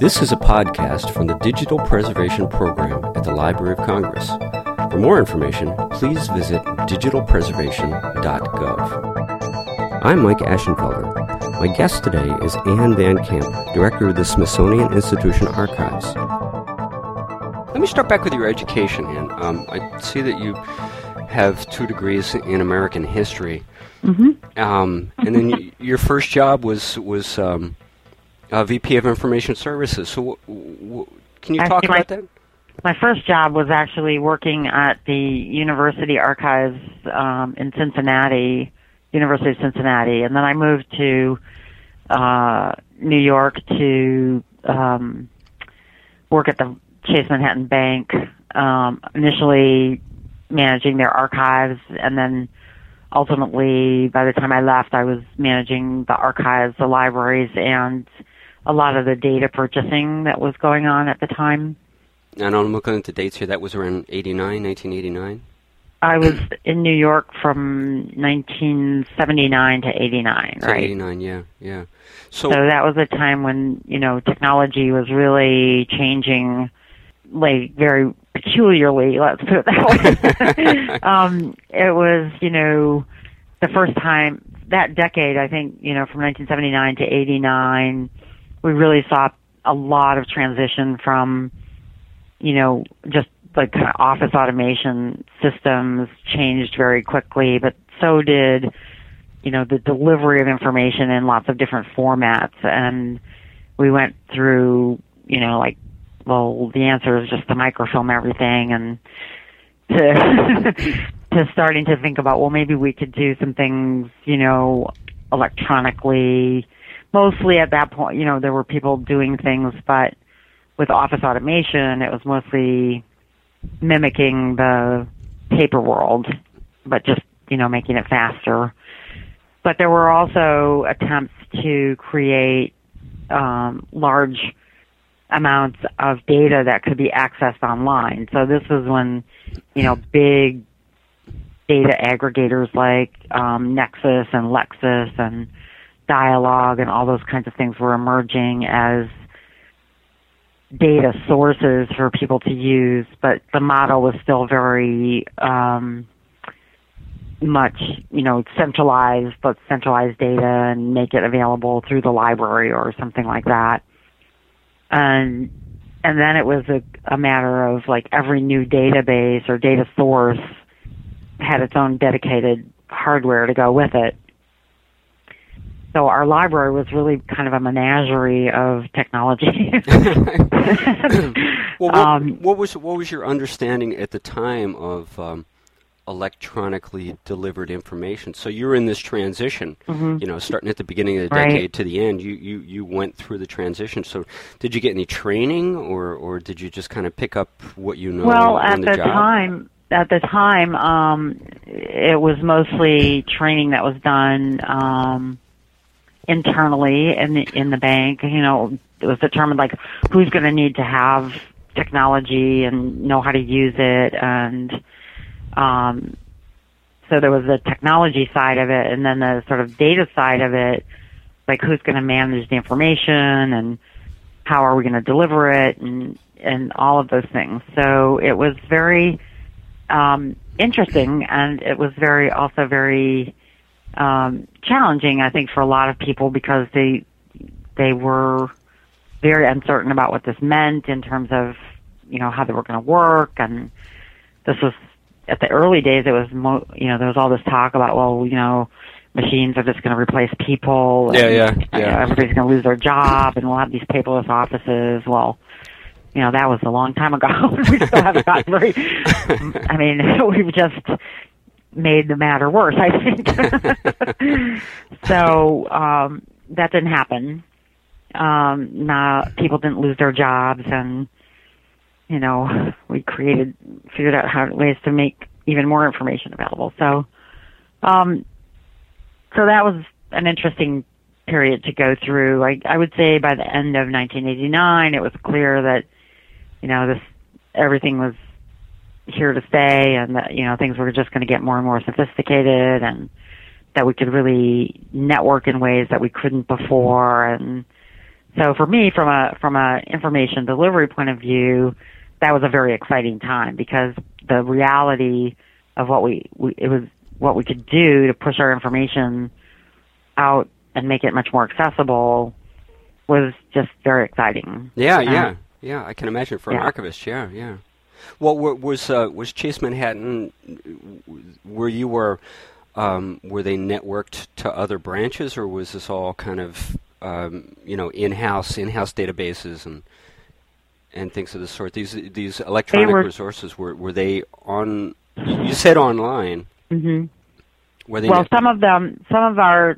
This is a podcast from the Digital Preservation Program at the Library of Congress. For more information, please visit digitalpreservation.gov. I'm Mike Ashenfelder. My guest today is Anne Van Camp, Director of the Smithsonian Institution Archives. Let me start back with your education, Anne. Um, I see that you have two degrees in American history. Mm-hmm. Um, and then your first job was was um, VP of Information Services. So, w- w- can you talk Actually, my- about that? My first job was actually working at the University Archives um, in Cincinnati, University of Cincinnati, and then I moved to uh, New York to um, work at the Chase Manhattan Bank. Um, initially managing their archives, and then ultimately, by the time I left, I was managing the archives, the libraries, and a lot of the data purchasing that was going on at the time. And I'm looking at the dates here. That was around 89, 1989. I was in New York from 1979 to 89, right? 89, yeah, yeah. So, So that was a time when, you know, technology was really changing, like, very peculiarly, let's put it that way. um, it was, you know, the first time, that decade, I think, you know, from 1979 to 89, we really saw a lot of transition from, you know, just like kind of office automation systems changed very quickly, but so did, you know, the delivery of information in lots of different formats. And we went through, you know, like, well, the answer is just to microfilm everything and to, to starting to think about, well, maybe we could do some things, you know, electronically. Mostly at that point, you know, there were people doing things, but with office automation, it was mostly mimicking the paper world, but just, you know, making it faster. But there were also attempts to create um, large amounts of data that could be accessed online. So this was when, you know, big data aggregators like um, Nexis and Lexis and Dialog and all those kinds of things were emerging as data sources for people to use, but the model was still very um, much, you know, centralized. Let's centralize data and make it available through the library or something like that. And and then it was a, a matter of like every new database or data source had its own dedicated hardware to go with it. So our library was really kind of a menagerie of technology. well, what, um, what was what was your understanding at the time of um, electronically delivered information? So you're in this transition, you know, starting at the beginning of the Mm-hmm. Right. decade to the end. You, you you went through the transition. So did you get any training, or or did you just kind of pick up what you know well, on at the, the job? time, at the time, um, it was mostly training that was done um, internally in the, in the bank. You know, it was determined like who's going to need to have technology and know how to use it, and um, so there was the technology side of it, and then the sort of data side of it, like who's going to manage the information and how are we going to deliver it and and all of those things. So it was very um, interesting, and it was very also very um, challenging. I think for a lot of people because they they were very uncertain about what this meant in terms of you know how they were going to work, and this was at the early days. It was mo- you know there was all this talk about well you know machines are just going to replace people. And, Yeah, yeah, you know, yeah. everybody's going to lose their job, and we'll have these paperless offices. Well, you know, that was a long time ago. we still haven't gotten very, I mean, we've just made the matter worse, I think. so, um, that didn't happen. Um, now people didn't lose their jobs and, you know, we created, figured out how, ways to make even more information available. So, um, so that was an interesting period to go through. I, I would say by the end of 1989, it was clear that, you know, this, everything was here to stay and that, you know, things were just going to get more and more sophisticated and that we could really network in ways that we couldn't before. And so for me, from a from a information delivery point of view, that was a very exciting time because the reality of what we, we it was what we could do to push our information out and make it much more accessible was just very exciting. Yeah, um, yeah, yeah. I can imagine for yeah. an archivist. Yeah, yeah. Well, was uh, was Chase Manhattan where you were? Um, were they networked to other branches, or was this all kind of um, you know in-house in-house databases and and things of the sort? These these electronic were, resources were were they on? You said online. Mm-hmm. Were they well, net- some of them, some of our,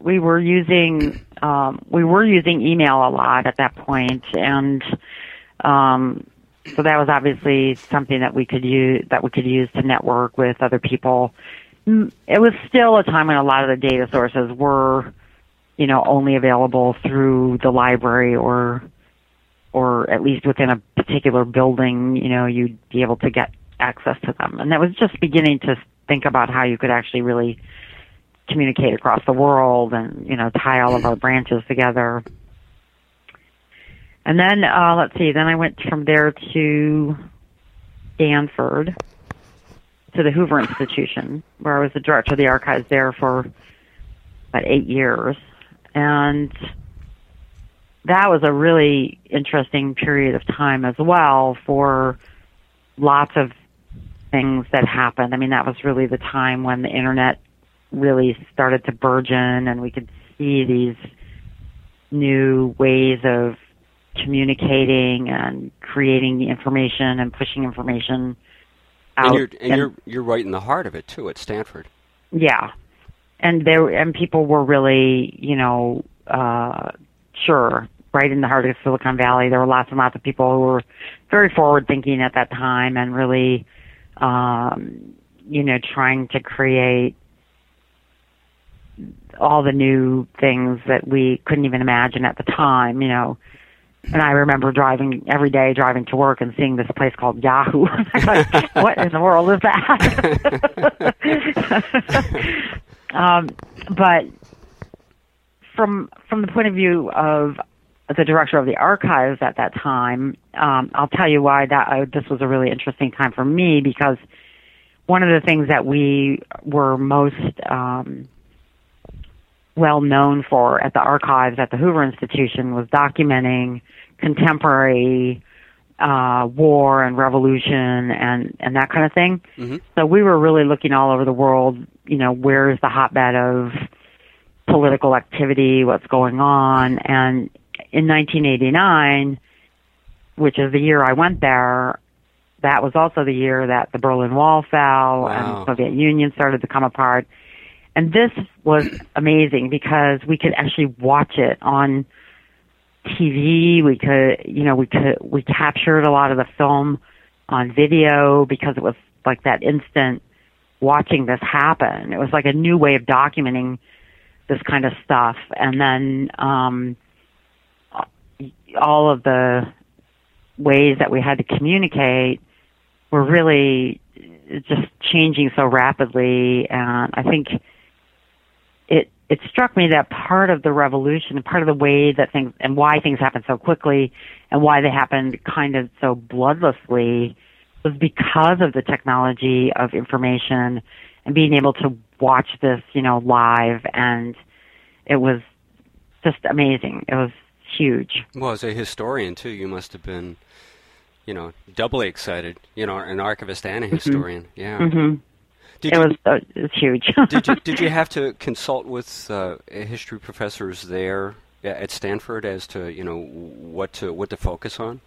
we were using, um, we were using email a lot at that point, and um, so that was obviously something that we could use that we could use to network with other people. Mm, It was still a time when a lot of the data sources were, you know, only available through the library or, or at least within a particular building. You know, you'd be able to get access to them, and that was just beginning to think about how you could actually really communicate across the world and you know tie all of our branches together. And then uh, let's see. Then I went from there to Stanford to the Hoover Institution, where I was the director of the archives there for about eight years, and that was a really interesting period of time as well for lots of things that happened. I mean, that was really the time when the internet really started to burgeon and we could see these new ways of communicating and creating the information and pushing information out. and you're and, you're you're right in the heart of it too at Stanford. Yeah. And there and people were really, you know, uh sure, right in the heart of Silicon Valley. There were lots and lots of people who were very forward thinking at that time and really um you know, trying to create all the new things that we couldn't even imagine at the time, you know. And I remember driving every day, driving to work and seeing this place called Yahoo. like, what in the world is that? um, but from from the point of view of the director of the archives at that time, um, I'll tell you why that uh, this was a really interesting time for me because one of the things that we were most um, well known for at the archives at the Hoover Institution was documenting contemporary uh, war and revolution and and that kind of thing. Mm-hmm. So we were really looking all over the world. You know, where is the hotbed of political activity? What's going on? And in 1989, which is the year I went there, that was also the year that the Berlin Wall fell Wow. and the Soviet Union started to come apart. And this was amazing because we could actually watch it on TV. We could, you know, we could, we captured a lot of the film on video because it was like that instant watching this happen. It was like a new way of documenting this kind of stuff. And then, um, all of the ways that we had to communicate were really just changing so rapidly. And I think it struck me that part of the revolution and part of the way that things and why things happened so quickly and why they happened kind of so bloodlessly was because of the technology of information and being able to watch this, you know, live and it was just amazing. It was huge. Well, as a historian too, you must have been, you know, doubly excited. You know, an archivist and a historian. Yeah. hmm Did It you, was uh, it was huge. did you did you have to consult with uh, history professors there at Stanford as to you know what to what to focus on?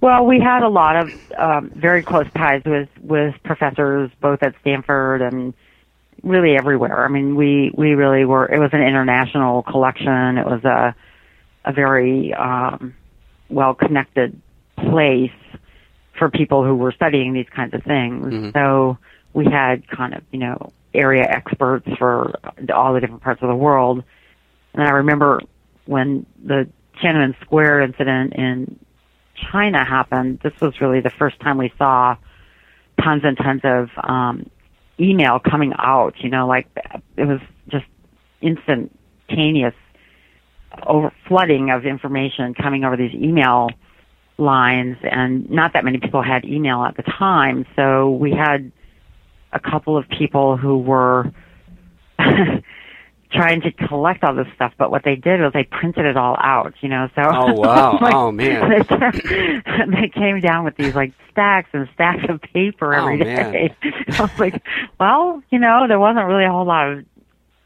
Well, we had a lot of um, very close ties with with professors both at Stanford and really everywhere. I mean, we we really were. It was an international collection. It was a a very um, well connected place for people who were studying these kinds of things. Mhm. So we had kind of you know area experts for all the different parts of the world. And I remember when the Tiananmen Square incident in China happened, this was really the first time we saw tons and tons of um, email coming out. You know, like it was just instantaneous over flooding of information coming over these email lines and not that many people had email at the time so we had a couple of people who were trying to collect all this stuff, but what they did was they printed it all out, you know. So oh wow, like, oh man, they, they came down with these like stacks and stacks of paper Oh, every man. day. I was like, well, you know, there wasn't really a whole lot of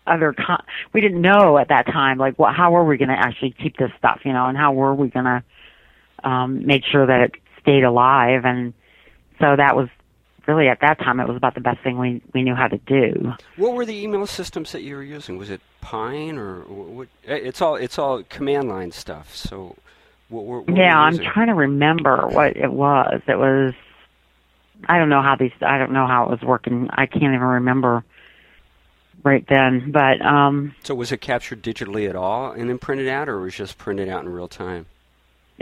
other. Con- we didn't know at that time, like, what, how were we going to actually keep this stuff, you know, and how were we going to um, make sure that it stayed alive, and so that was really at that time it was about the best thing we we knew how to do. what were the email systems that you were using? Was it Pine or what? eh, It's all it's all command line stuff. So, what, were- what yeah, you I'm trying to remember what it was. It was I don't know how these I don't know how it was working. I can't even remember right then. But um So was it captured digitally at all and then printed out, or was it just printed out in real time?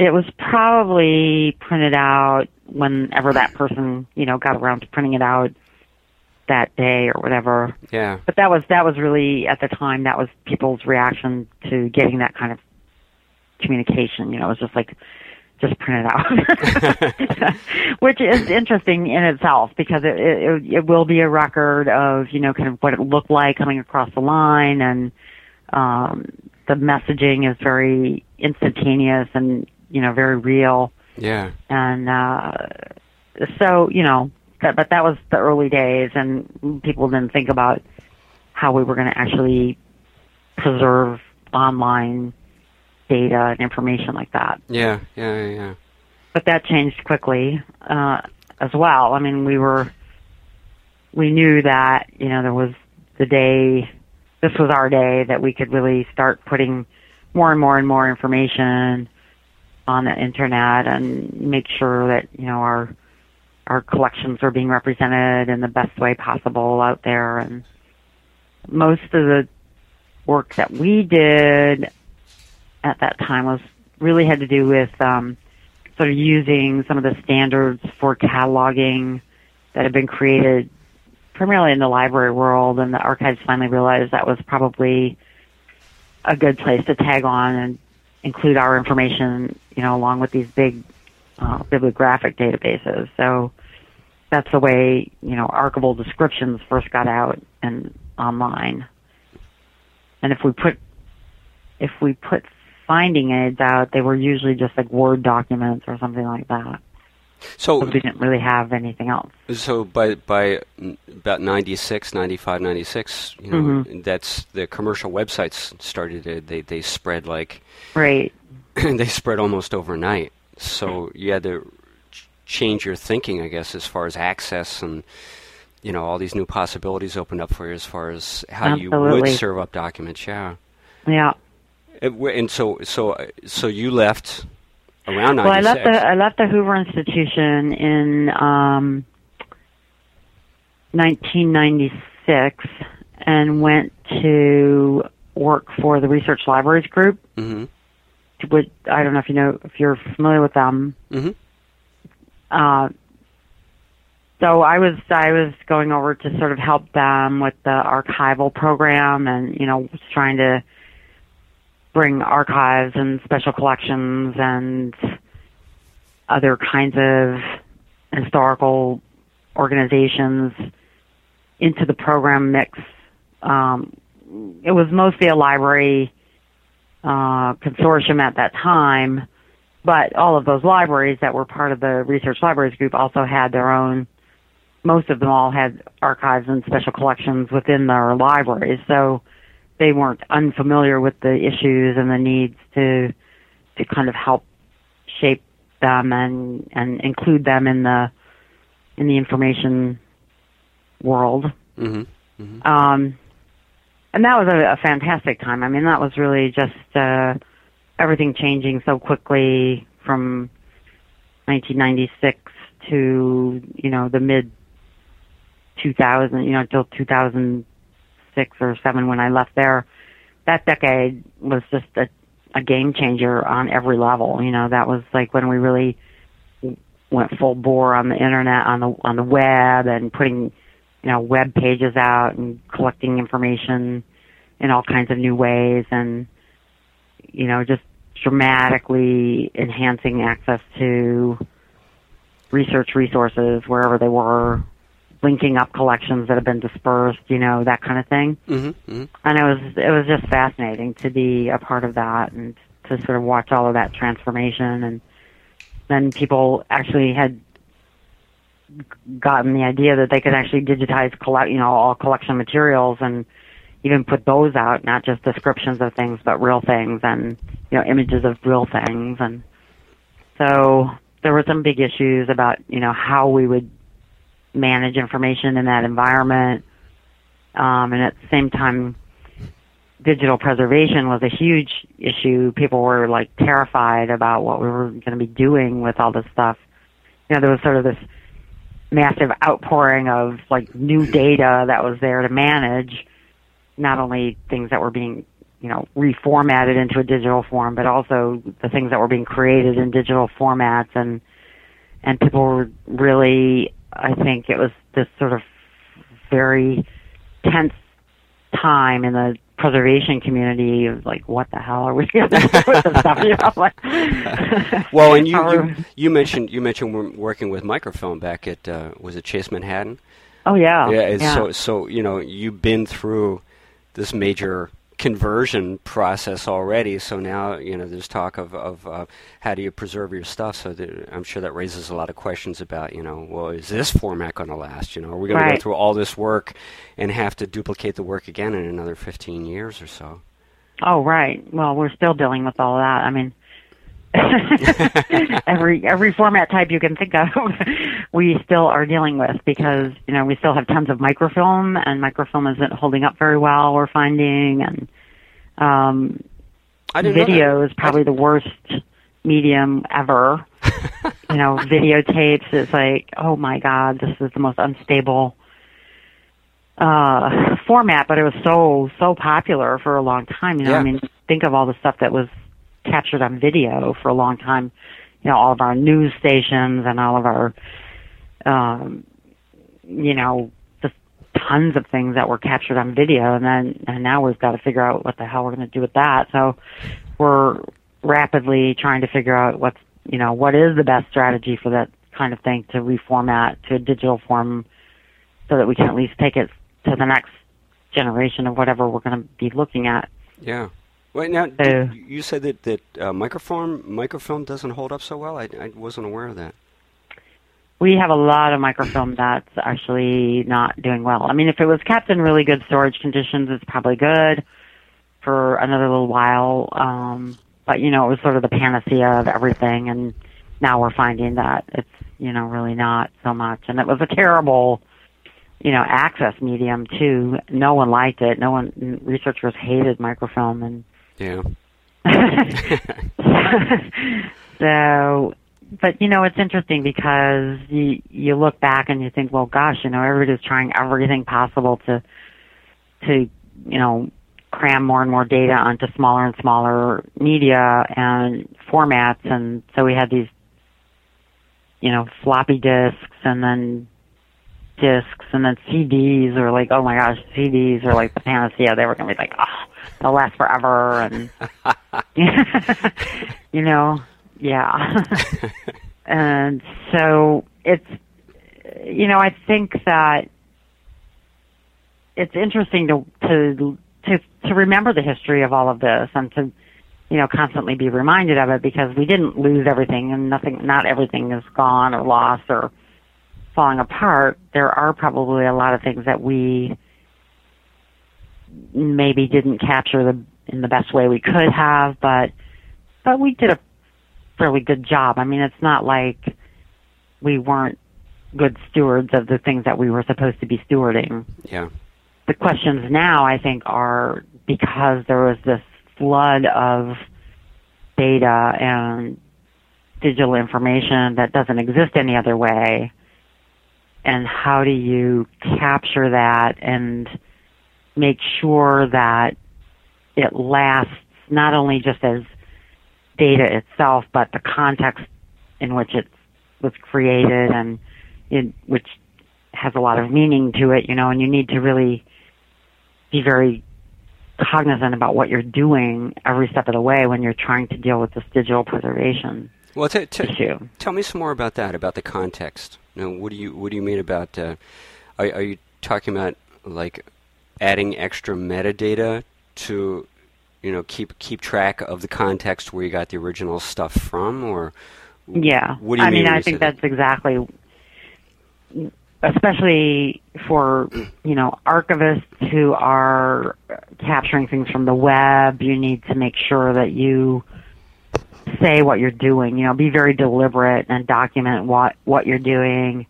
It was probably printed out whenever that person, you know, got around to printing it out that day or whatever. Yeah. But that was that was really at the time that was people's reaction to getting that kind of communication. You know, it was just like just print it out, which is interesting in itself because it, it it will be a record of you know kind of what it looked like coming across the line and um, the messaging is very instantaneous and you know very real Yeah. and uh so you know that, but that was the early days and people didn't think about how we were going to actually preserve online data and information like that Yeah. Yeah. Yeah. yeah. but that changed quickly uh as well i mean we were we knew that you know there was the day this was our day that we could really start putting more and more and more information on the internet and make sure that you know our our collections are being represented in the best way possible out there. And most of the work that we did at that time was really had to do with um, sort of using some of the standards for cataloging that have been created primarily in the library world. And the archives finally realized that was probably a good place to tag on and include our information, you know, along with these big uh, bibliographic databases. So that's the way, you know, archival descriptions first got out and online. And if we put if we put finding aids out, they were usually just like Word documents or something like that. So we didn't really have anything else. So by by about 96, 95, 96, you know, Mm-hmm. that's the commercial websites started to they they spread like Right. they spread almost overnight. So you had to change your thinking, I guess, as far as access and you know all these new possibilities opened up for you as far as how you would serve up documents. Yeah. Yeah. And so so so you left around 96. Well, I left the I left the Hoover Institution in um, 1996 and went to work for the Research Libraries Group. Mhm. Which I don't know if you know if you're familiar with them. Mhm. Uh, so I was I was going over to sort of help them with the archival program and you know was trying to bring archives and special collections and other kinds of historical organizations into the program mix. Um, it was mostly a library uh, consortium at that time, but all of those libraries that were part of the research libraries group also had their own. Most of them all had archives and special collections within their libraries, so they weren't unfamiliar with the issues and the needs to to kind of help shape them and and include them in the in the information world. Mhm. Mhm. Um, and that was a, a fantastic time. I mean, that was really just uh, everything changing so quickly from 1996 to you know the mid 2000, you know, till 2006 or seven when I left there. That decade was just a, a game changer on every level. You know, that was like when we really went full bore on the internet, on the on the web, and putting you know web pages out and collecting information in all kinds of new ways and you know, just dramatically enhancing access to research resources wherever they were, linking up collections that have been dispersed, you know, that kind of thing. Mm-hmm, mm-hmm. And it was it was just fascinating to be a part of that and to sort of watch all of that transformation and then people actually had gotten the idea that they could actually digitize collect you know all collection materials and even put those out not just descriptions of things but real things and you know images of real things and so there were some big issues about you know how we would manage information in that environment. Um, and at the same time digital preservation was a huge issue. People were like terrified about what we were going to be doing with all this stuff. You know there was sort of this massive outpouring of like new data that was there to manage not only things that were being you know reformatted into a digital form but also the things that were being created in digital formats. And and people were really i think it was this sort of very tense time in the preservation community of like, what the hell are we going to do with this stuff? You know, like, well, and you, you you mentioned you mentioned working with microfilm back at uh, was it Chase Manhattan? Oh yeah, yeah. yeah. So so you know you've been through this major conversion process already. So now you know there's talk of of uh, how do you preserve your stuff. So I'm sure that raises a lot of questions about you know well is this format going to last? You know are we going right. to go through all this work and have to duplicate the work again in another 15 years or so? Oh right. Well we're still dealing with all that. I mean. every every format type you can think of, we still are dealing with because you know we still have tons of microfilm, and microfilm isn't holding up very well. We're finding, and um, video is probably the worst medium ever. you know, videotapes is like, oh my god, this is the most unstable uh format, but it was so so popular for a long time. You know, Yeah. I mean, think of all the stuff that was captured on video for a long time. You know, all of our news stations and all of our, um, you know, just tons of things that were captured on video, and then and now we've got to figure out what the hell we're going to do with that. So we're rapidly trying to figure out what's you know what is the best strategy for that kind of thing to reformat to a digital form, so that we can at least take it to the next generation of whatever we're going to be looking at. Yeah. Wait, now So- you said that that uh, microfilm microfilm doesn't hold up so well. I, I wasn't aware of that. We have a lot of microfilm that's actually not doing well. I mean, if it was kept in really good storage conditions, it's probably good for another little while. Um, but you know, it was sort of the panacea of everything, and now we're finding that it's you know really not so much. And it was a terrible, you know, access medium too. No one liked it. No one researchers hated microfilm, and Yeah. so, but you know, it's interesting because you you look back and you think, well, gosh, you know, everybody's trying everything possible to to you know cram more and more data onto smaller and smaller media and formats, and so we had these you know floppy disks and then discs and then CDs are like, oh my gosh, CDs are like the panacea. They were going to be like, oh, they'll last forever. And, you know, yeah. and so it's, you know, I think that it's interesting to, to, to, to remember the history of all of this and to, you know, constantly be reminded of it because we didn't lose everything and nothing, not everything is gone or lost or, falling apart, there are probably a lot of things that we maybe didn't capture the in the best way we could have, but but we did a fairly good job. I mean, it's not like we weren't good stewards of the things that we were supposed to be stewarding. Yeah. The questions now, I think, are because there was this flood of data and digital information that doesn't exist any other way and how do you capture that and make sure that it lasts not only just as data itself, but the context in which it was created and in which has a lot of meaning to it, you know, and you need to really be very cognizant about what you're doing every step of the way when you're trying to deal with this digital preservation well, t- t- issue. Tell me some more about that, about the context. Know, what do you what do you mean about? Uh, are, are you talking about like adding extra metadata to you know keep keep track of the context where you got the original stuff from, or yeah? What do you I mean? mean, I think that's exactly especially for you know archivists who are capturing things from the web you need to make sure that you say what you're doing you know be very deliberate and document what what you're doing.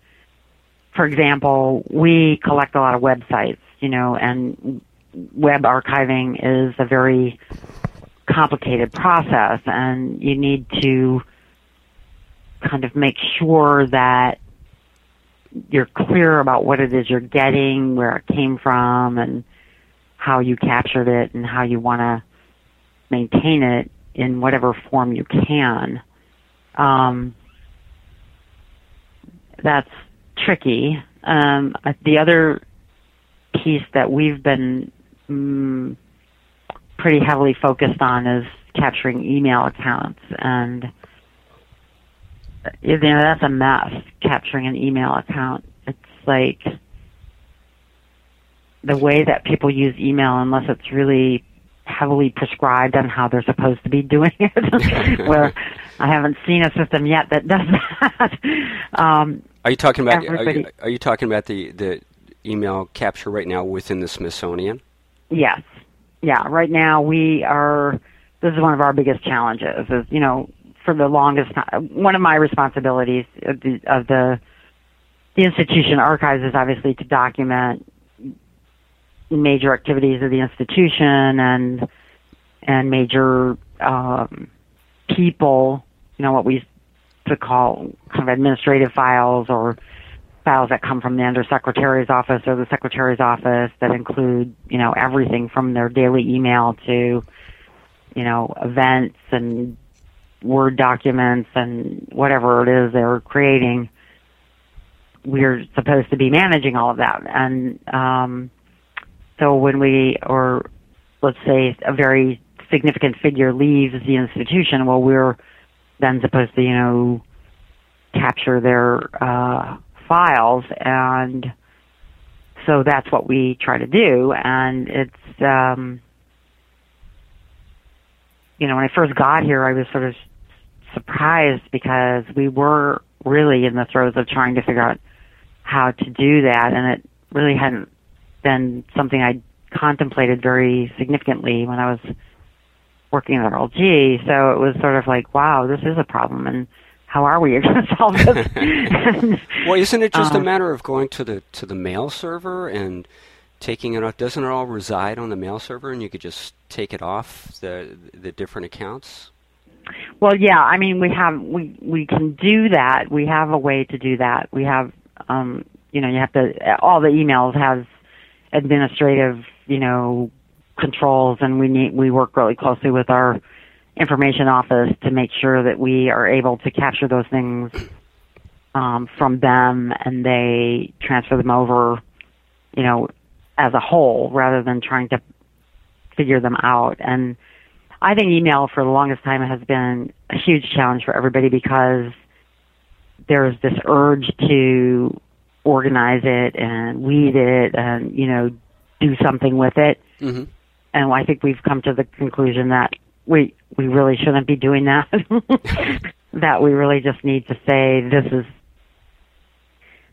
For example we collect a lot of websites you know and web archiving is a very complicated process and you need to kind of make sure that you're clear about what it is you're getting, where it came from, and how you captured it, and how you want to maintain it in whatever form you can. Um, that's tricky. Um, the other piece that we've been mm, pretty heavily focused on is capturing email accounts and you know that's a mess capturing an email account it's like the way that people use email unless it's really heavily prescribed on how they're supposed to be doing it. Where i haven't seen a system yet that does that. Um, are you talking about are you, are you talking about the the email capture right now within the smithsonian? Yes. Yeah right now we are this is one of our biggest challenges is you know for the longest time. One of my responsibilities of the, of the the institution archives is obviously to document major activities of the institution and and major um, people. You know what we to call kind of administrative files or files that come from the undersecretary's office or the secretary's office that include you know everything from their daily email to you know events and Word documents and whatever it is they're creating, we're supposed to be managing all of that. And um, so when we, or let's say a very significant figure leaves the institution, well, we're then supposed to, you know, capture their uh, files. And so that's what we try to do. And it's um you know when i first got here i was sort of surprised because we were really in the throes of trying to figure out how to do that, and it really hadn't been something I contemplated very significantly when I was working at RLG. So it was sort of like, wow, this is a problem, and how are we going to solve this? well, isn't it just uh, a matter of going to the to the mail server and taking it off? Doesn't it all reside on the mail server, and you could just take it off the the different accounts? Well, yeah, I mean, we have we we can do that. We have a way to do that. We have, um, you know, you have to all the emails have administrative, you know, controls, and we need we work really closely with our information office to make sure that we are able to capture those things um, from them, and they transfer them over, you know, as a whole rather than trying to figure them out. And I think email for the longest time has been a huge challenge for everybody because there's this urge to organize it and weed it and, you know, do something with it. Mm-hmm. And I think we've come to the conclusion that we, we really shouldn't be doing that. that we really just need to say, this is,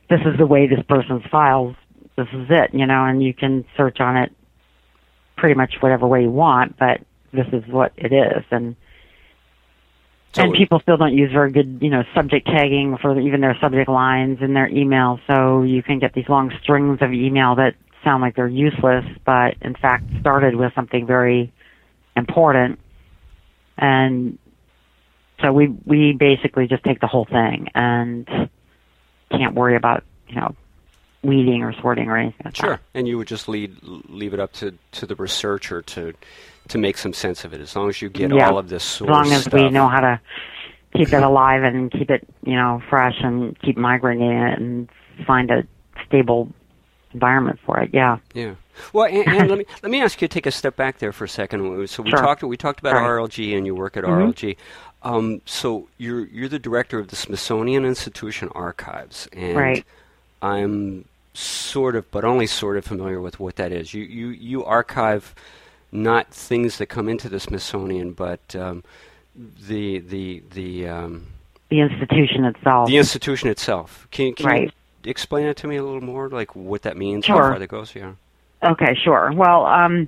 this is the way this person's files, this is it, you know, and you can search on it pretty much whatever way you want, but this is what it is and so and people still don't use very good, you know, subject tagging for even their subject lines in their email. So you can get these long strings of email that sound like they're useless, but in fact started with something very important. And so we we basically just take the whole thing and can't worry about you know weeding or sorting or anything. Like sure, that. and you would just lead leave it up to to the researcher to to make some sense of it. As long as you get yeah. all of this source As long as stuff. we know how to keep it alive and keep it, you know, fresh and keep migrating it and find a stable environment for it. Yeah. Yeah. Well, and, and let me let me ask you to take a step back there for a second. So we sure. talked we talked about right. RLG and you work at mm-hmm. RLG. Um, so you're you're the director of the Smithsonian Institution Archives, and right. I'm sort of, but only sort of familiar with what that is. You you you archive not things that come into the Smithsonian, but um, the the the um, the institution itself. The institution itself. Can, can right. you explain it to me a little more, like what that means, sure. how far that goes? Yeah. Okay, sure. Well, um,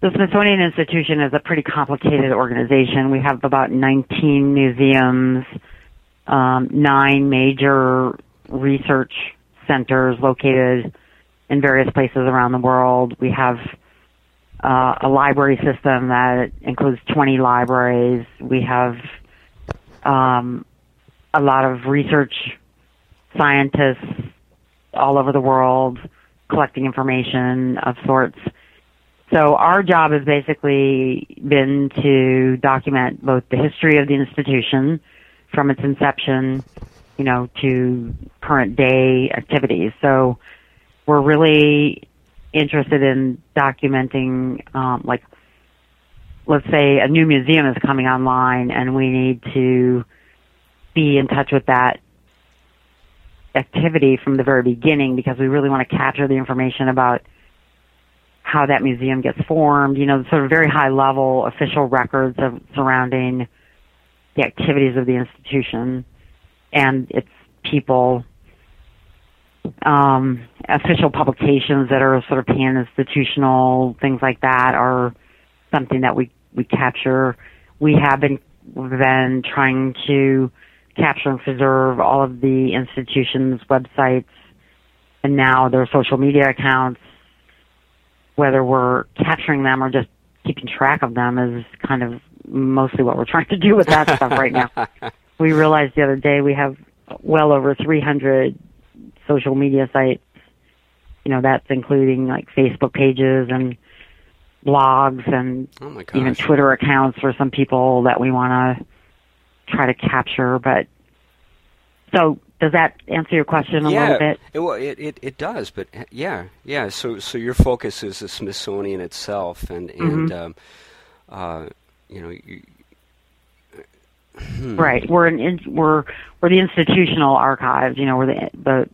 the Smithsonian Institution is a pretty complicated organization. We have about 19 museums, um, nine major research centers located in various places around the world. We have uh, a library system that includes 20 libraries. We have um, a lot of research scientists all over the world collecting information of sorts. So our job has basically been to document both the history of the institution from its inception, you know, to current day activities. So we're really interested in documenting, um, like, let's say a new museum is coming online and we need to be in touch with that activity from the very beginning because we really want to capture the information about how that museum gets formed, you know, sort of very high level official records of surrounding the activities of the institution. And its people, um, official publications that are sort of pan-institutional, things like that are something that we, we capture. We have been, been trying to capture and preserve all of the institution's websites and now their social media accounts. Whether we're capturing them or just keeping track of them is kind of mostly what we're trying to do with that stuff right now. We realized the other day we have well over 300 social media sites. You know, that's including like Facebook pages and blogs and oh even Twitter accounts for some people that we want to try to capture. But so does that answer your question a yeah, little bit? It, well, it, it, it does, but yeah, yeah. So so your focus is the Smithsonian itself, and and mm-hmm. um, uh, you know. You, hmm. Right, we're an we're we're the institutional archives. You know, we're the the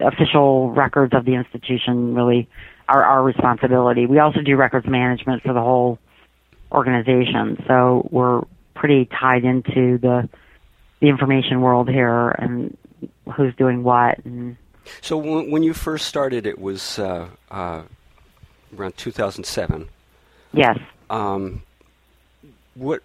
official records of the institution. Really, are our responsibility. We also do records management for the whole organization, so we're pretty tied into the the information world here and who's doing what. And so when, when you first started, it was uh, uh, around 2007. Yes. Um, what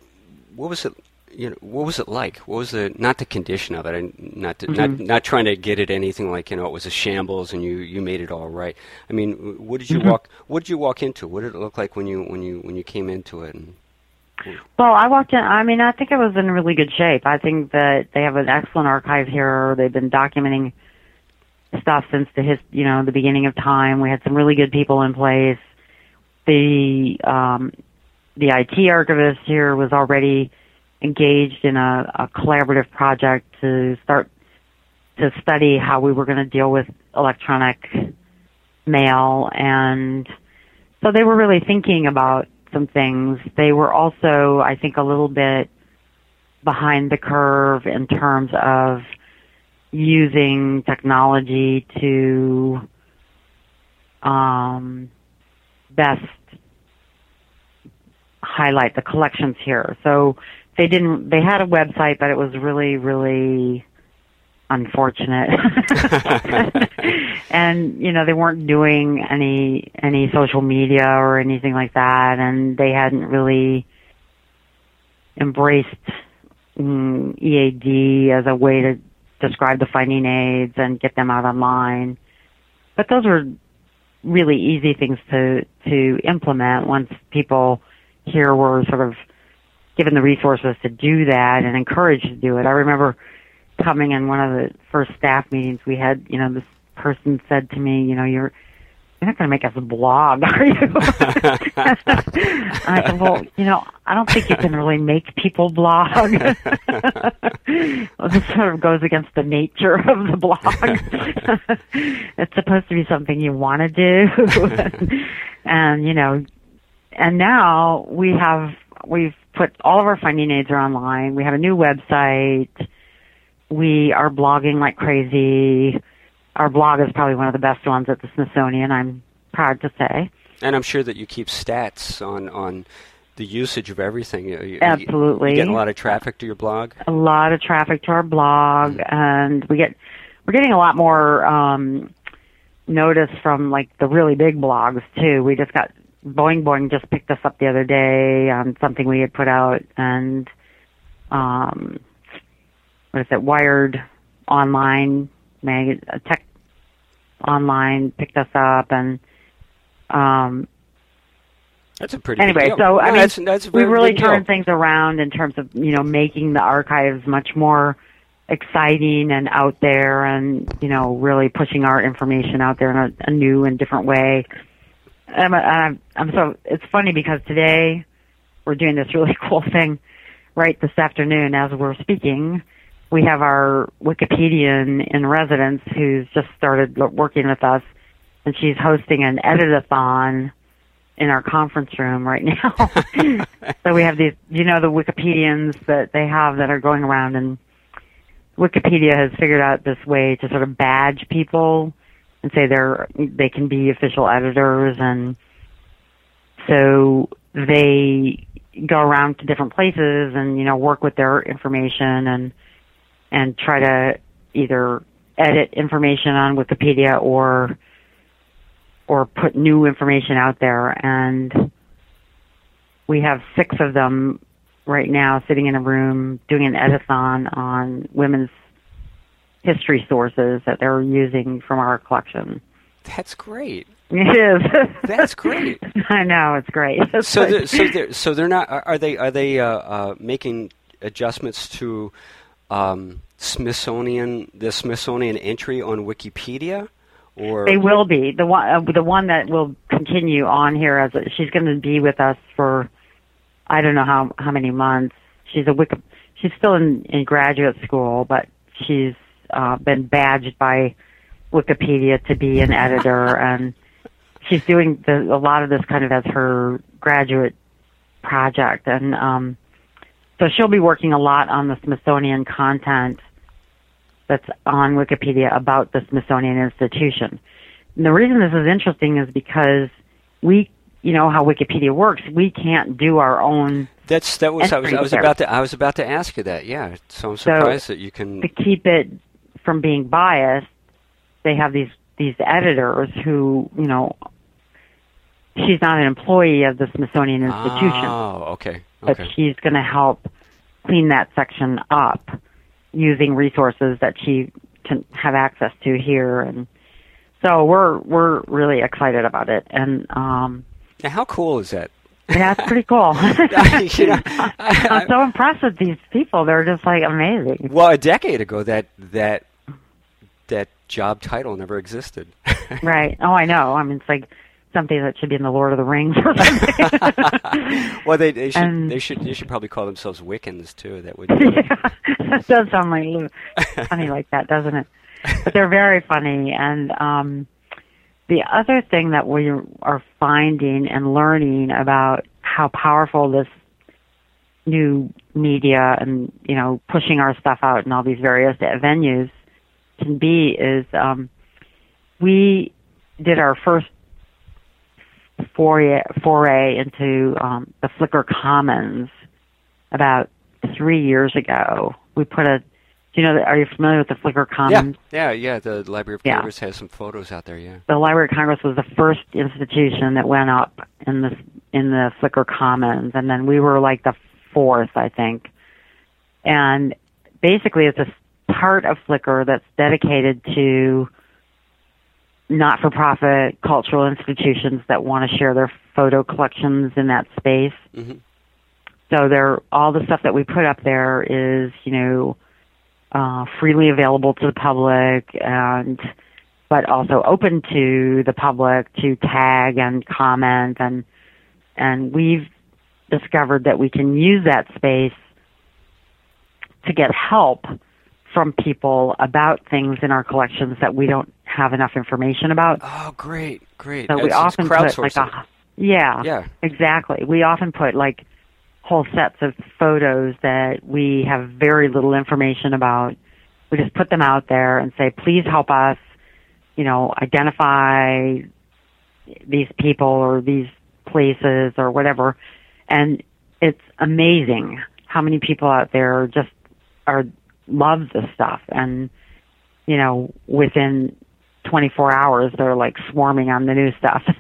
what was it? You know, what was it like? What was the not the condition of it? and not to, mm-hmm. not not trying to get at anything like you know it was a shambles and you you made it all right. I mean, what did you mm-hmm. walk? What did you walk into? What did it look like when you when you when you came into it? And, well, I walked in. I mean, I think I was in really good shape. I think that they have an excellent archive here. They've been documenting stuff since the his, you know, the beginning of time. We had some really good people in place. The um, the IT archivist here was already engaged in a, a collaborative project to start to study how we were going to deal with electronic mail, and so they were really thinking about some things. They were also, I think, a little bit behind the curve in terms of using technology to um, best highlight the collections here. So they didn't. They had a website, but it was really, really unfortunate. and you know, they weren't doing any any social media or anything like that and they hadn't really embraced mm, EAD as a way to describe the finding aids and get them out online. But those were really easy things to to implement once people here were sort of given the resources to do that and encouraged to do it. I remember coming in one of the first staff meetings we had, you know, this person said to me, you know, you're you're not going to make us a blog, are you? and I said, well, you know, I don't think you can really make people blog. well, this sort of goes against the nature of the blog. it's supposed to be something you want to do, and you know, and now we have we've put all of our funding aids are online. We have a new website. We are blogging like crazy. Our blog is probably one of the best ones at the Smithsonian. I'm proud to say. And I'm sure that you keep stats on on the usage of everything. You, Absolutely. You, you get a lot of traffic to your blog. A lot of traffic to our blog, mm-hmm. and we get we're getting a lot more um, notice from like the really big blogs too. We just got Boing Boing just picked us up the other day on something we had put out, and um, what is it? Wired Online mag tech online picked us up, and um, that's a pretty anyway. So no, I mean, that's, that's we really turned things around in terms of you know making the archives much more exciting and out there, and you know really pushing our information out there in a, a new and different way. I'm, I'm, I'm so it's funny because today we're doing this really cool thing right this afternoon as we're speaking. We have our Wikipedian in residence who's just started working with us, and she's hosting an editathon in our conference room right now. so we have these, you know, the Wikipedians that they have that are going around, and Wikipedia has figured out this way to sort of badge people and say they're they can be official editors. And so they go around to different places and you know work with their information and and try to either edit information on Wikipedia or or put new information out there. And we have six of them right now sitting in a room doing an editathon on women's history sources that they're using from our collection. That's great. It is. That's great. I know it's great. It's so, they're, so they're so they're not. Are they are they uh, uh, making adjustments to um, Smithsonian the Smithsonian entry on Wikipedia? Or they will be the one uh, the one that will continue on here as a, she's going to be with us for I don't know how how many months. She's a Wiki, she's still in in graduate school, but she's uh, been badged by Wikipedia to be an editor, and she's doing the, a lot of this kind of as her graduate project, and um, so she'll be working a lot on the Smithsonian content that's on Wikipedia about the Smithsonian Institution. And the reason this is interesting is because we, you know, how Wikipedia works. We can't do our own. That's that was I was, I was about to I was about to ask you that. Yeah, so I'm surprised so that you can to keep it from being biased, they have these these editors who, you know, she's not an employee of the Smithsonian Institution. Oh, okay. okay. But she's going to help clean that section up using resources that she can have access to here and so we're we're really excited about it and um now how cool is that yeah, it's pretty cool. you know, I, am so impressed with these people. They're just like amazing. Well, a decade ago, that that that job title never existed. right. Oh, I know. I mean, it's like something that should be in the Lord of the Rings or something. well, they, they should and, they should they should probably call themselves Wiccans too. That would. yeah, that does sound like funny like that, doesn't it? But they're very funny, and um, the other thing that we are finding and learning about how powerful this new media and you know pushing our stuff out in all these various venues can be is um, we did our first foray, foray into um, the Flickr Commons about three years ago. We put a do you know? Are you familiar with the Flickr Commons? Yeah, yeah, yeah. The Library of Congress yeah. has some photos out there. Yeah. The Library of Congress was the first institution that went up in the in the Flickr Commons, and then we were like the fourth, I think. And basically, it's a part of Flickr that's dedicated to not-for-profit cultural institutions that want to share their photo collections in that space. Mm-hmm. So there, all the stuff that we put up there is, you know, uh, freely available to the public and, but also open to the public to tag and comment and, and we've discovered that we can use that space to get help from people about things in our collections that we don't have enough information about. Oh, great, great. So we often put like a yeah, Yeah. exactly. We often put like whole sets of photos that we have very little information about. We just put them out there and say, please help us, you know, identify these people or these places or whatever. And it's amazing how many people out there just are love this stuff. And you know within 24 hours they're like swarming on the new stuff.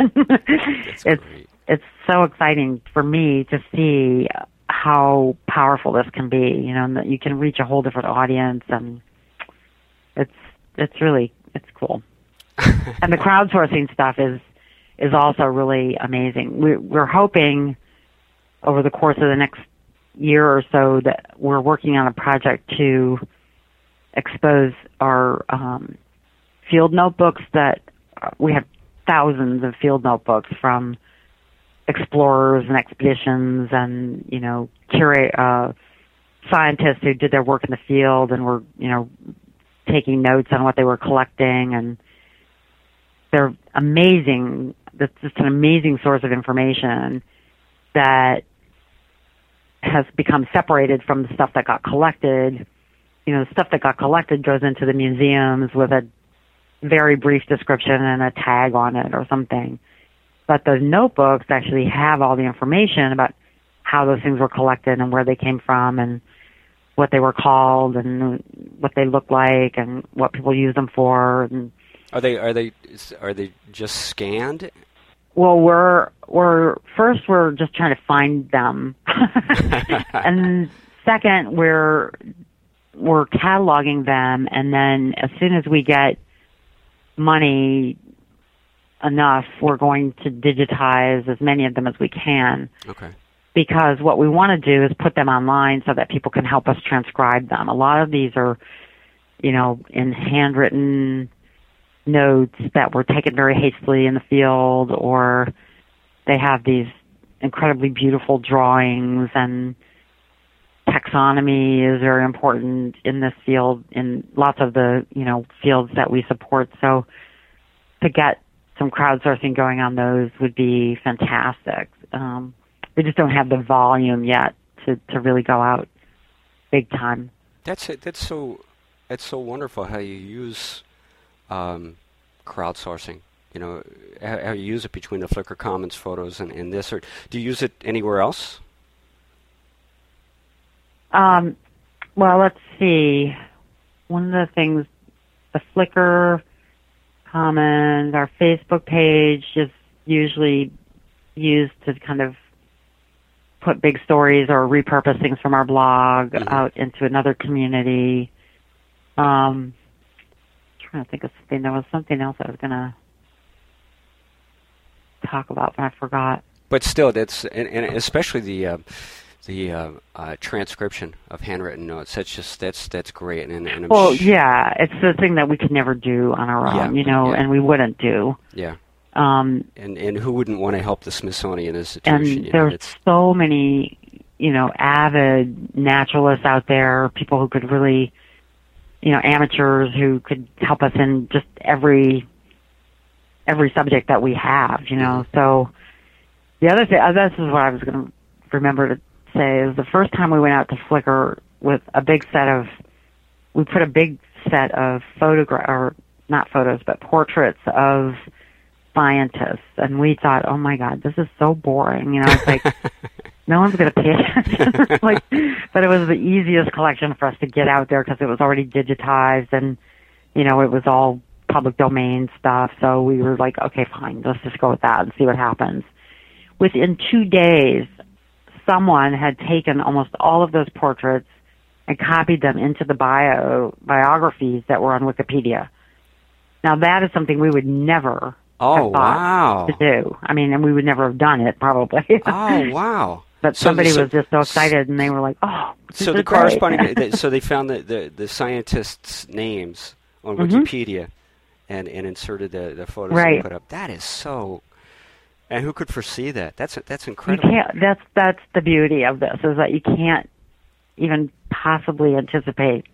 It's great. it's so exciting for me to see how powerful this can be you know and that you can reach a whole different audience. And it's it's really it's cool. And the crowdsourcing stuff is is also really amazing. We we're hoping over the course of the next year or so that we're working on a project to expose our um, field notebooks that uh, we have thousands of field notebooks from explorers and expeditions and you know curate uh, scientists who did their work in the field and were you know taking notes on what they were collecting. And they're amazing. That's just an amazing source of information that has become separated from the stuff that got collected. You know, the stuff that got collected goes into the museums with a very brief description and a tag on it or something. But the notebooks actually have all the information about how those things were collected and where they came from and what they were called and what they looked like and what people use them for and Are they are they are they just scanned? Well, we're we're first we're just trying to find them, and second we're we're cataloging them, and then as soon as we get money enough, we're going to digitize as many of them as we can. Okay. Because what we want to do is put them online so that people can help us transcribe them. A lot of these are, you know, in handwritten notes that were taken very hastily in the field or they have these incredibly beautiful drawings and taxonomy is very important in this field in lots of the you know fields that we support so to get some crowdsourcing going on those would be fantastic um, we just don't have the volume yet to to really go out big time That's it. That's so. That's so wonderful how you use um, crowdsourcing. You know, how, how you use it between the Flickr Commons photos and, and this. Or do you use it anywhere else? Um, well, let's see. One of the things, the Flickr Commons, our Facebook page is usually used to kind of put big stories or repurpose things from our blog Mhm. out into another community. Um, trying to think of something. There was something else I was going to talk about, but I forgot. But still, that's and, and especially the uh, the uh, uh, transcription of handwritten notes. That's just that's that's great. And, and Well, sh- yeah, it's the thing that we could never do on our Yeah, own, you know, yeah. and we wouldn't do. yeah. Um, And and who wouldn't want to help the Smithsonian and Institution? know, there's so many, you know, avid naturalists out there, people who could really, you know, amateurs who could help us in just every every subject that we have, you know. So the other thing, uh, this is what I was going to remember to say is the first time we went out to Flickr with a big set of, we put a big set of photograph or not photos but portraits of scientists, and we thought, oh my god, this is so boring. You know, it's like no one's going to pay attention. like, but it was the easiest collection for us to get out there because it was already digitized and you know it was all public domain stuff. So we were like, okay, fine, let's just go with that and see what happens. Within two days, someone had taken almost all of those portraits and copied them into the bio biographies that were on Wikipedia. Now that is something we would never oh have thought wow! to do. I mean, and we would never have done it probably. Oh wow! But So somebody the- was just so excited, and they were like, "Oh, this So is the great." corresponding, so they found the, the, the scientists' names on Mhm. Wikipedia, and, and inserted the, the photos Right. they put up. That is so. And who could foresee that? That's that's incredible. you can't. That's that's the beauty of this is that you can't even possibly anticipate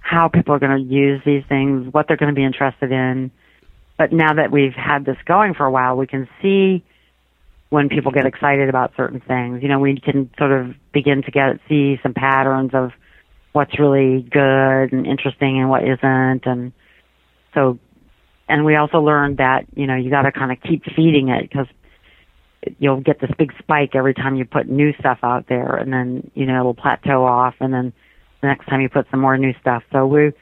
how people are going to use these things, what they're going to be interested in. But now that we've had this going for a while, we can see when people get excited about certain things. You know, we can sort of begin to get see some patterns of what's really good and interesting and what isn't, and so. And we also learned that you know you got to kind of keep feeding it because you'll get this big spike every time you put new stuff out there, and then you know it'll plateau off, and then the next time you put some more new stuff. So we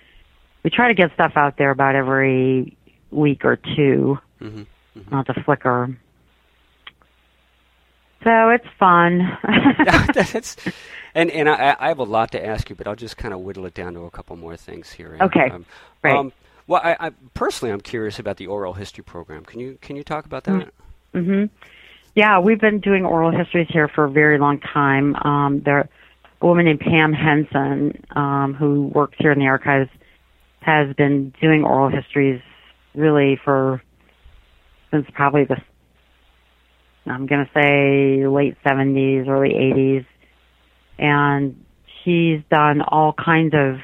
we try to get stuff out there about every week or 2 mm-hmm. Mm-hmm. not to Flickr. So it's fun. That's, and and I, I, have a lot to ask you, but I'll just kind of whittle it down to a couple more things here. Okay. Um, right. Um, well, I, I, personally, I'm curious about the oral history program. Can you can you talk about that? Mm-hmm. Yeah, we've been doing oral histories here for a very long time. Um, there, a woman named Pam Henson, um, who works here in the archives, has been doing oral histories really for since probably the I'm going to say late 70s, early 80s, and she's done all kinds of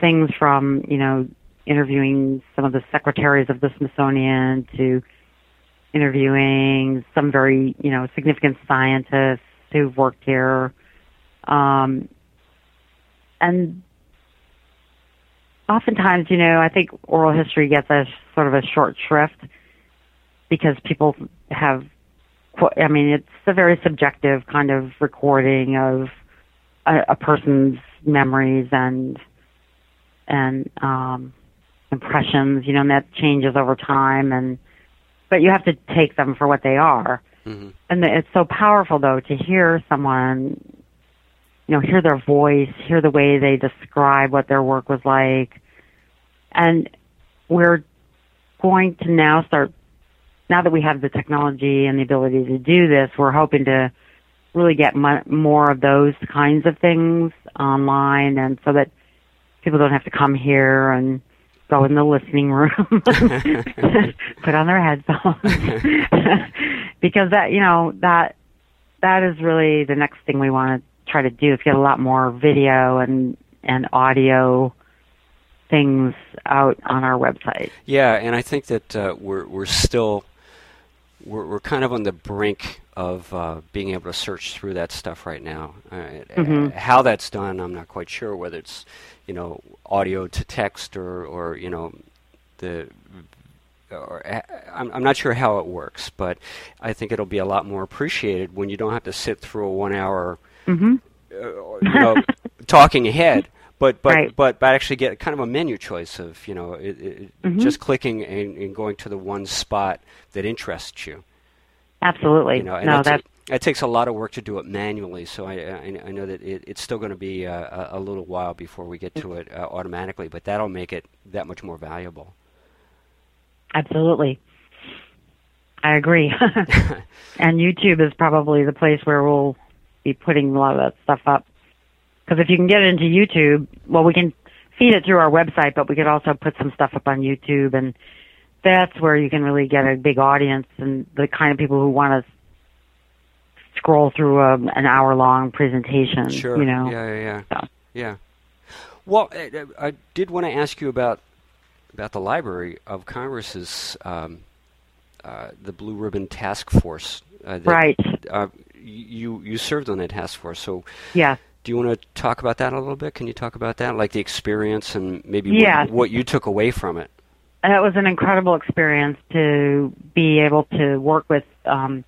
things from you know interviewing some of the secretaries of the Smithsonian to interviewing some very you know significant scientists who've worked here. Um, and oftentimes, you know, I think oral history gets a sort of a short shrift because people have, I mean, it's a very subjective kind of recording of a, a person's memories and and um, impressions, you know, and that changes over time, and but you have to take them for what they are. Mm-hmm. And it's so powerful, though, to hear someone you know, hear their voice, hear the way they describe what their work was like. And we're going to now start, now that we have the technology and the ability to do this, we're hoping to really get more of those kinds of things online and so that people don't have to come here and go in the listening room, put on their headphones. because that, you know, that, that is really the next thing we want to try to do is get a lot more video and and audio things out on our website. Yeah, and I think that uh, we're we're still we're we're kind of on the brink of uh, being able to search through that stuff right now. Uh, mm-hmm. How that's done, I'm not quite sure. Whether it's you know audio to text or or you know the or uh, I'm, I'm not sure how it works, but I think it'll be a lot more appreciated when you don't have to sit through a one hour mm-hmm. uh, you know, talking ahead. But but, right. but but actually get kind of a menu choice of you know it, it, mm-hmm. just clicking and, and, going to the one spot that interests you. Absolutely. You know, no, that's, it takes a lot of work to do it manually, so I, I, I know that it, it's still going to be a, a, little while before we get to it uh, automatically, but that'll make it that much more valuable. Absolutely. I agree. and YouTube is probably the place where we'll be putting a lot of that stuff up. Because if you can get it into YouTube, well, we can feed it through our website, but we could also put some stuff up on YouTube, and that's where you can really get a big audience and the kind of people who want to scroll through a, um, an hour long presentation. Sure. You know. Yeah, yeah, yeah. So. Yeah. Well, I, I did want to ask you about about the Library of Congress's um, uh, the Blue Ribbon Task Force. Uh, that, right. Uh, you you served on that task force, so yeah. Do you want to talk about that a little bit? Can you talk about that, like the experience and maybe yeah. what, what you took away from it? It was an incredible experience to be able to work with um,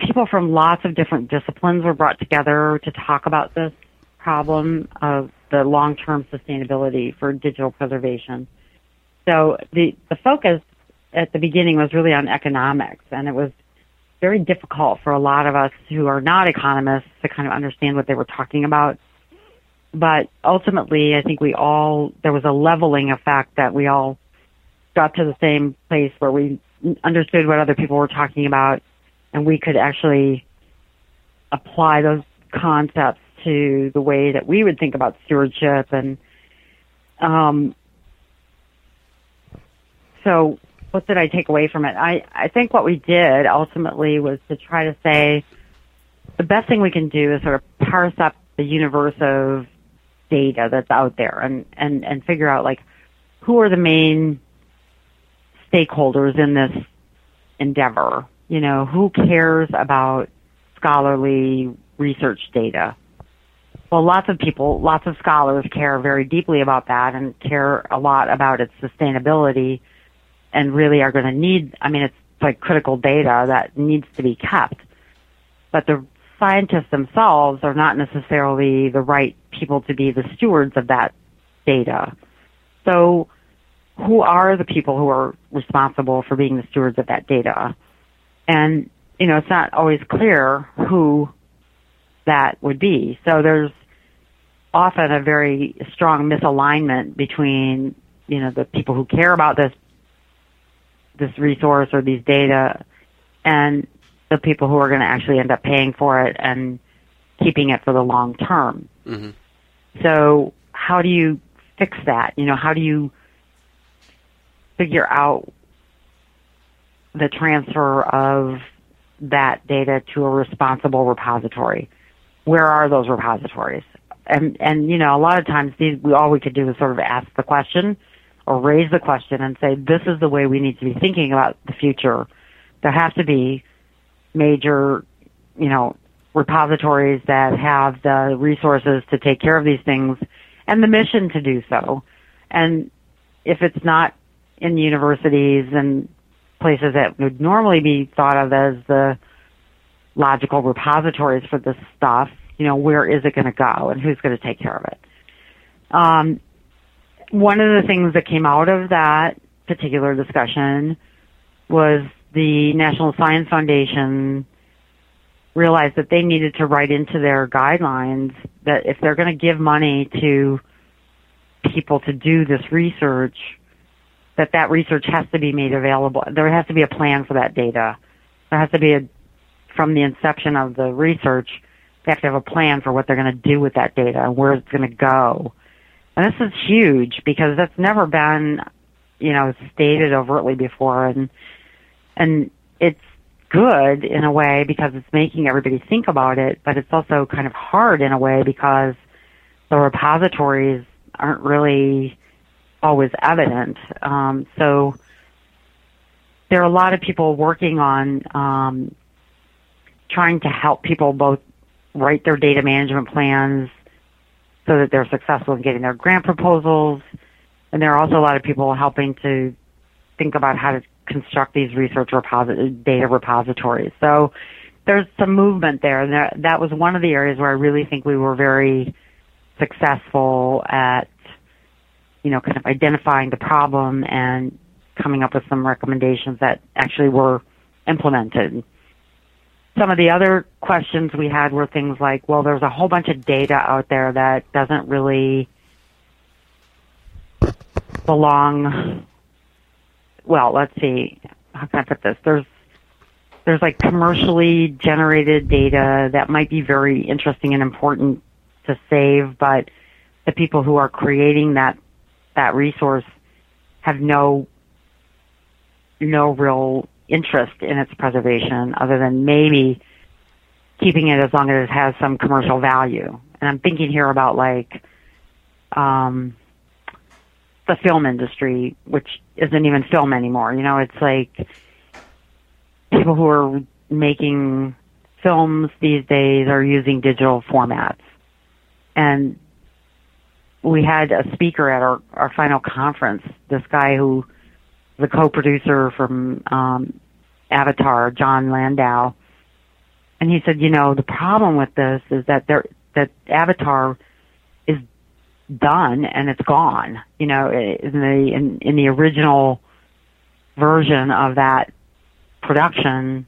people from lots of different disciplines were brought together to talk about this problem of the long-term sustainability for digital preservation. So the the focus at the beginning was really on economics, and it was very difficult for a lot of us who are not economists to kind of understand what they were talking about. But ultimately, I think we all, there was a leveling effect that we all got to the same place where we understood what other people were talking about and we could actually apply those concepts to the way that we would think about stewardship and um, so what did I take away from it? I, I think what we did ultimately was to try to say the best thing we can do is sort of parse up the universe of data that's out there and, and, and figure out like who are the main stakeholders in this endeavor. You know, who cares about scholarly research data? Well, lots of people, lots of scholars care very deeply about that and care a lot about its sustainability and really are going to need, I mean, it's like critical data that needs to be kept. But the scientists themselves are not necessarily the right people to be the stewards of that data. So who are the people who are responsible for being the stewards of that data? And, you know, it's not always clear who that would be. So there's often a very strong misalignment between, you know, the people who care about this this resource or these data and the people who are going to actually end up paying for it and keeping it for the long term. Mm-hmm. So how do you fix that? You know, how do you figure out the transfer of that data to a responsible repository? Where are those repositories? And and you know, a lot of times these we all we could do is sort of ask the question or raise the question and say this is the way we need to be thinking about the future. There has to be major, you know, repositories that have the resources to take care of these things and the mission to do so. And if it's not in universities and places that would normally be thought of as the logical repositories for this stuff, you know, where is it going to go and who's going to take care of it? Um, one of the things that came out of that particular discussion was the National Science Foundation realized that they needed to write into their guidelines that if they're going to give money to people to do this research, that that research has to be made available. There has to be a plan for that data. There has to be a, from the inception of the research, they have to have a plan for what they're going to do with that data and where it's going to go. And this is huge because that's never been, you know, stated overtly before and, and it's good in a way because it's making everybody think about it, but it's also kind of hard in a way because the repositories aren't really always evident. Um, so there are a lot of people working on um, trying to help people both write their data management plans so that they're successful in getting their grant proposals. And there are also a lot of people helping to think about how to construct these research data repositories. So there's some movement there, and there, that was one of the areas where I really think we were very successful at you know, kind of identifying the problem and coming up with some recommendations that actually were implemented. Some of the other questions we had were things like, well, there's a whole bunch of data out there that doesn't really belong. Well, let's see. How can I put this? There's there's like commercially generated data that might be very interesting and important to save, but the people who are creating that that resource have no no real interest in its preservation other than maybe keeping it as long as it has some commercial value. And I'm thinking here about like um, the film industry, which isn't even film anymore. You know, it's like people who are making films these days are using digital formats. And we had a speaker at our, our final conference, this guy who the co-producer from um, Avatar, Jon Landau, and he said, you know, the problem with this is that there that Avatar is done and it's gone. You know, in the in, in the original version of that production,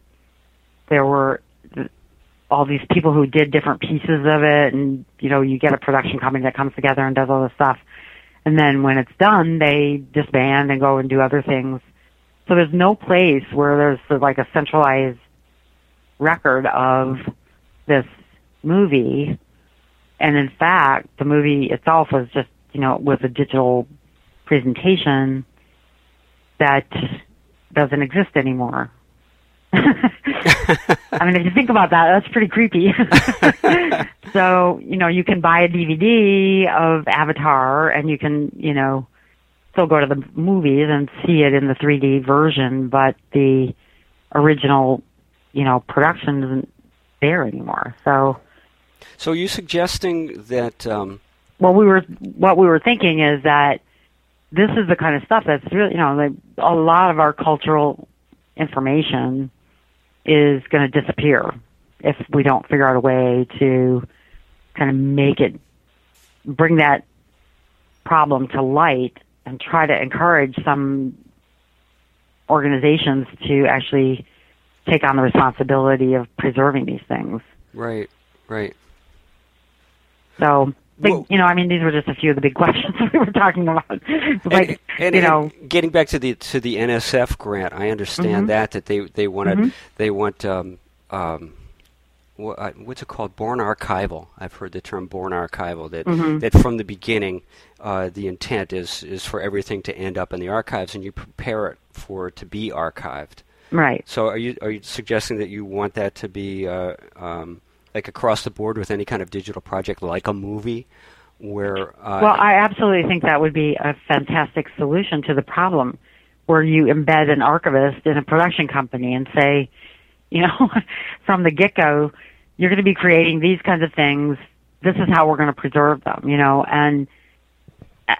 there were all these people who did different pieces of it and you know you get a production company that comes together and does all this stuff and then when it's done they disband and go and do other things. So there's no place where there's like a centralized record of this movie. And in fact the movie itself was just you know was a digital presentation that doesn't exist anymore I mean, if you think about that, that's pretty creepy. so, you know, you can buy a DVD of Avatar and you can, you know, still go to the movies and see it in the 3D version, but the original, you know, production isn't there anymore. So, so are you suggesting that? Um... Well, we were what we were thinking is that this is the kind of stuff that's really, you know, like a lot of our cultural information is going to disappear if we don't figure out a way to kind of make it bring that problem to light and try to encourage some organizations to actually take on the responsibility of preserving these things. Right, right. So, big, well, you know, I mean, these were just a few of the big questions we were talking about. like, and, and, you know, getting back to the to the NSF grant, I understand mm-hmm. that that they they wanted mm-hmm. they want um, um, uh, what's it called? Born archival. I've heard the term born archival. That mm-hmm. that from the beginning, uh, the intent is is for everything to end up in the archives, and you prepare it for it to be archived. Right. So, are you are you suggesting that you want that to be uh, um, like across the board with any kind of digital project, like a movie? Where uh, well, I absolutely think that would be a fantastic solution to the problem, where you embed an archivist in a production company and say, you know, from the get go, you're going to be creating these kinds of things. This is how we're going to preserve them, you know, and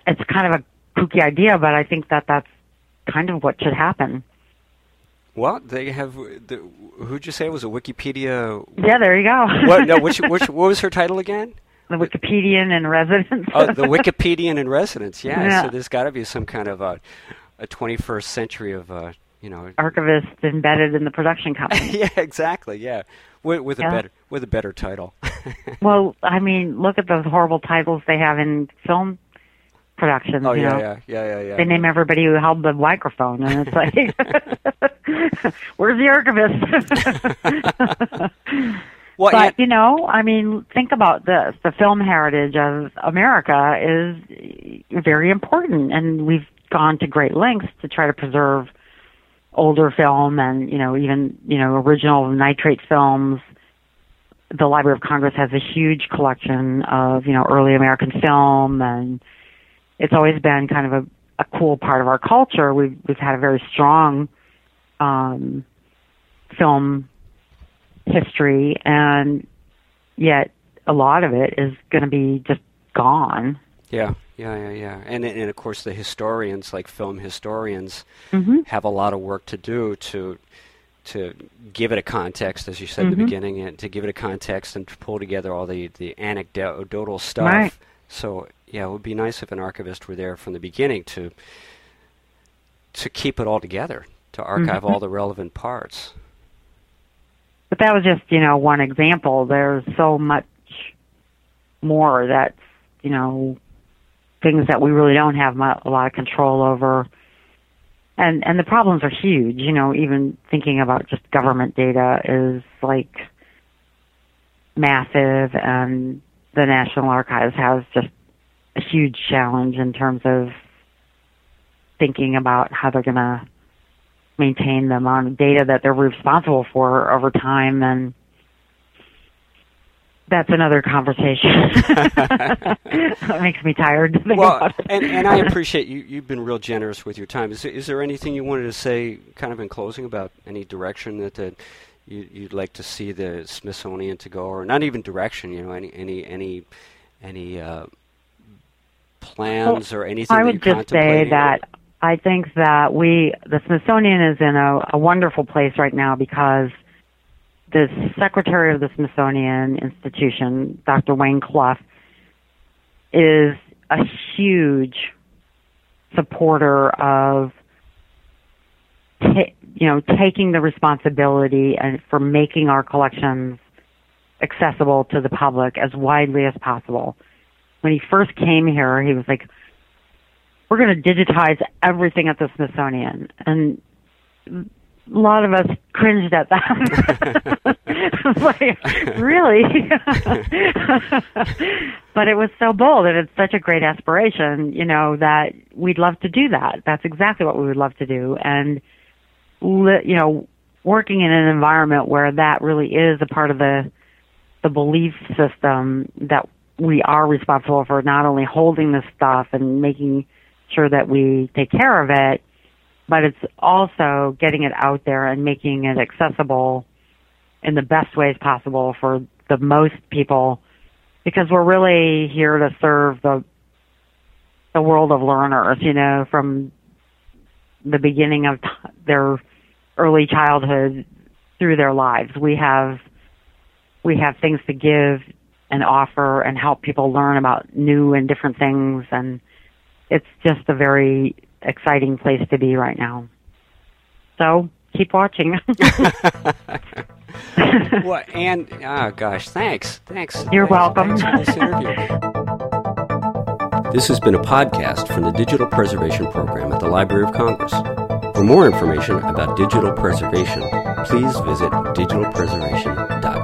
it's kind of a kooky idea, but I think that that's kind of what should happen. Well, they have. The, who'd you say was a Wikipedia? Yeah, there you go. what? No, which, which, what was her title again? The Wikipedian in residence. oh, the Wikipedian in residence. Yeah. yeah. So there's got to be some kind of a, a 21st century of uh, you know archivist embedded in the production company. yeah, exactly. Yeah, with, with yeah. a better with a better title. well, I mean, look at those horrible titles they have in film productions. Oh you yeah, know? yeah, yeah, yeah, yeah. They name everybody who held the microphone, and it's like, where's the archivist? well, but you know, I mean, think about this: the film heritage of America is very important, and we've gone to great lengths to try to preserve older film and you know even you know original nitrate films the library of congress has a huge collection of you know early american film and it's always been kind of a, a cool part of our culture we've we've had a very strong um film history and yet a lot of it is going to be just gone yeah yeah, yeah, yeah. And and of course the historians, like film historians, mm-hmm. have a lot of work to do to to give it a context, as you said mm-hmm. in the mm-hmm. beginning, and to give it a context and to pull together all the the anecdotal stuff. Right. So yeah, it would be nice if an archivist were there from the beginning to to keep it all together, to archive mm-hmm. all the relevant parts. But that was just, you know, one example. There's so much more that's, you know, things that we really don't have a lot of control over. And and the problems are huge. You know, even thinking about just government data is like massive, and the National Archives has just a huge challenge in terms of thinking about how they're going to maintain the amount of data that they're responsible for over time and that's another conversation. that makes me tired to think well, about it. and, and I appreciate you. You've been real generous with your time. Is, is there anything you wanted to say, kind of in closing, about any direction that, that you, would like to see the Smithsonian to go, or not even direction? You know, any any any any uh, plans well, or anything? I would just say that I think that we, the Smithsonian, is in a, a wonderful place right now because the secretary of the Smithsonian Institution, Dr. Wayne Clough, is a huge supporter of you know taking the responsibility and for making our collections accessible to the public as widely as possible. When he first came here, he was like, "We're going to digitize everything at the Smithsonian," and a lot of us cringed at that. like, really? but it was so bold and it's such a great aspiration, you know, that we'd love to do that. That's exactly what we would love to do. And, you know, working in an environment where that really is a part of the the belief system that we are responsible for not only holding the stuff and making sure that we take care of it, but it's also getting it out there and making it accessible in the best ways possible for the most people because we're really here to serve the the world of learners, you know, from the beginning of t- their early childhood through their lives. We have we have things to give and offer and help people learn about new and different things and it's just a very exciting place to be right now. So keep watching. well, and oh gosh, thanks, thanks. You're thanks, welcome. Thanks for this interview. This has been a podcast from the Digital Preservation Program at the Library of Congress. For more information about digital preservation, please visit digitalpreservation.org.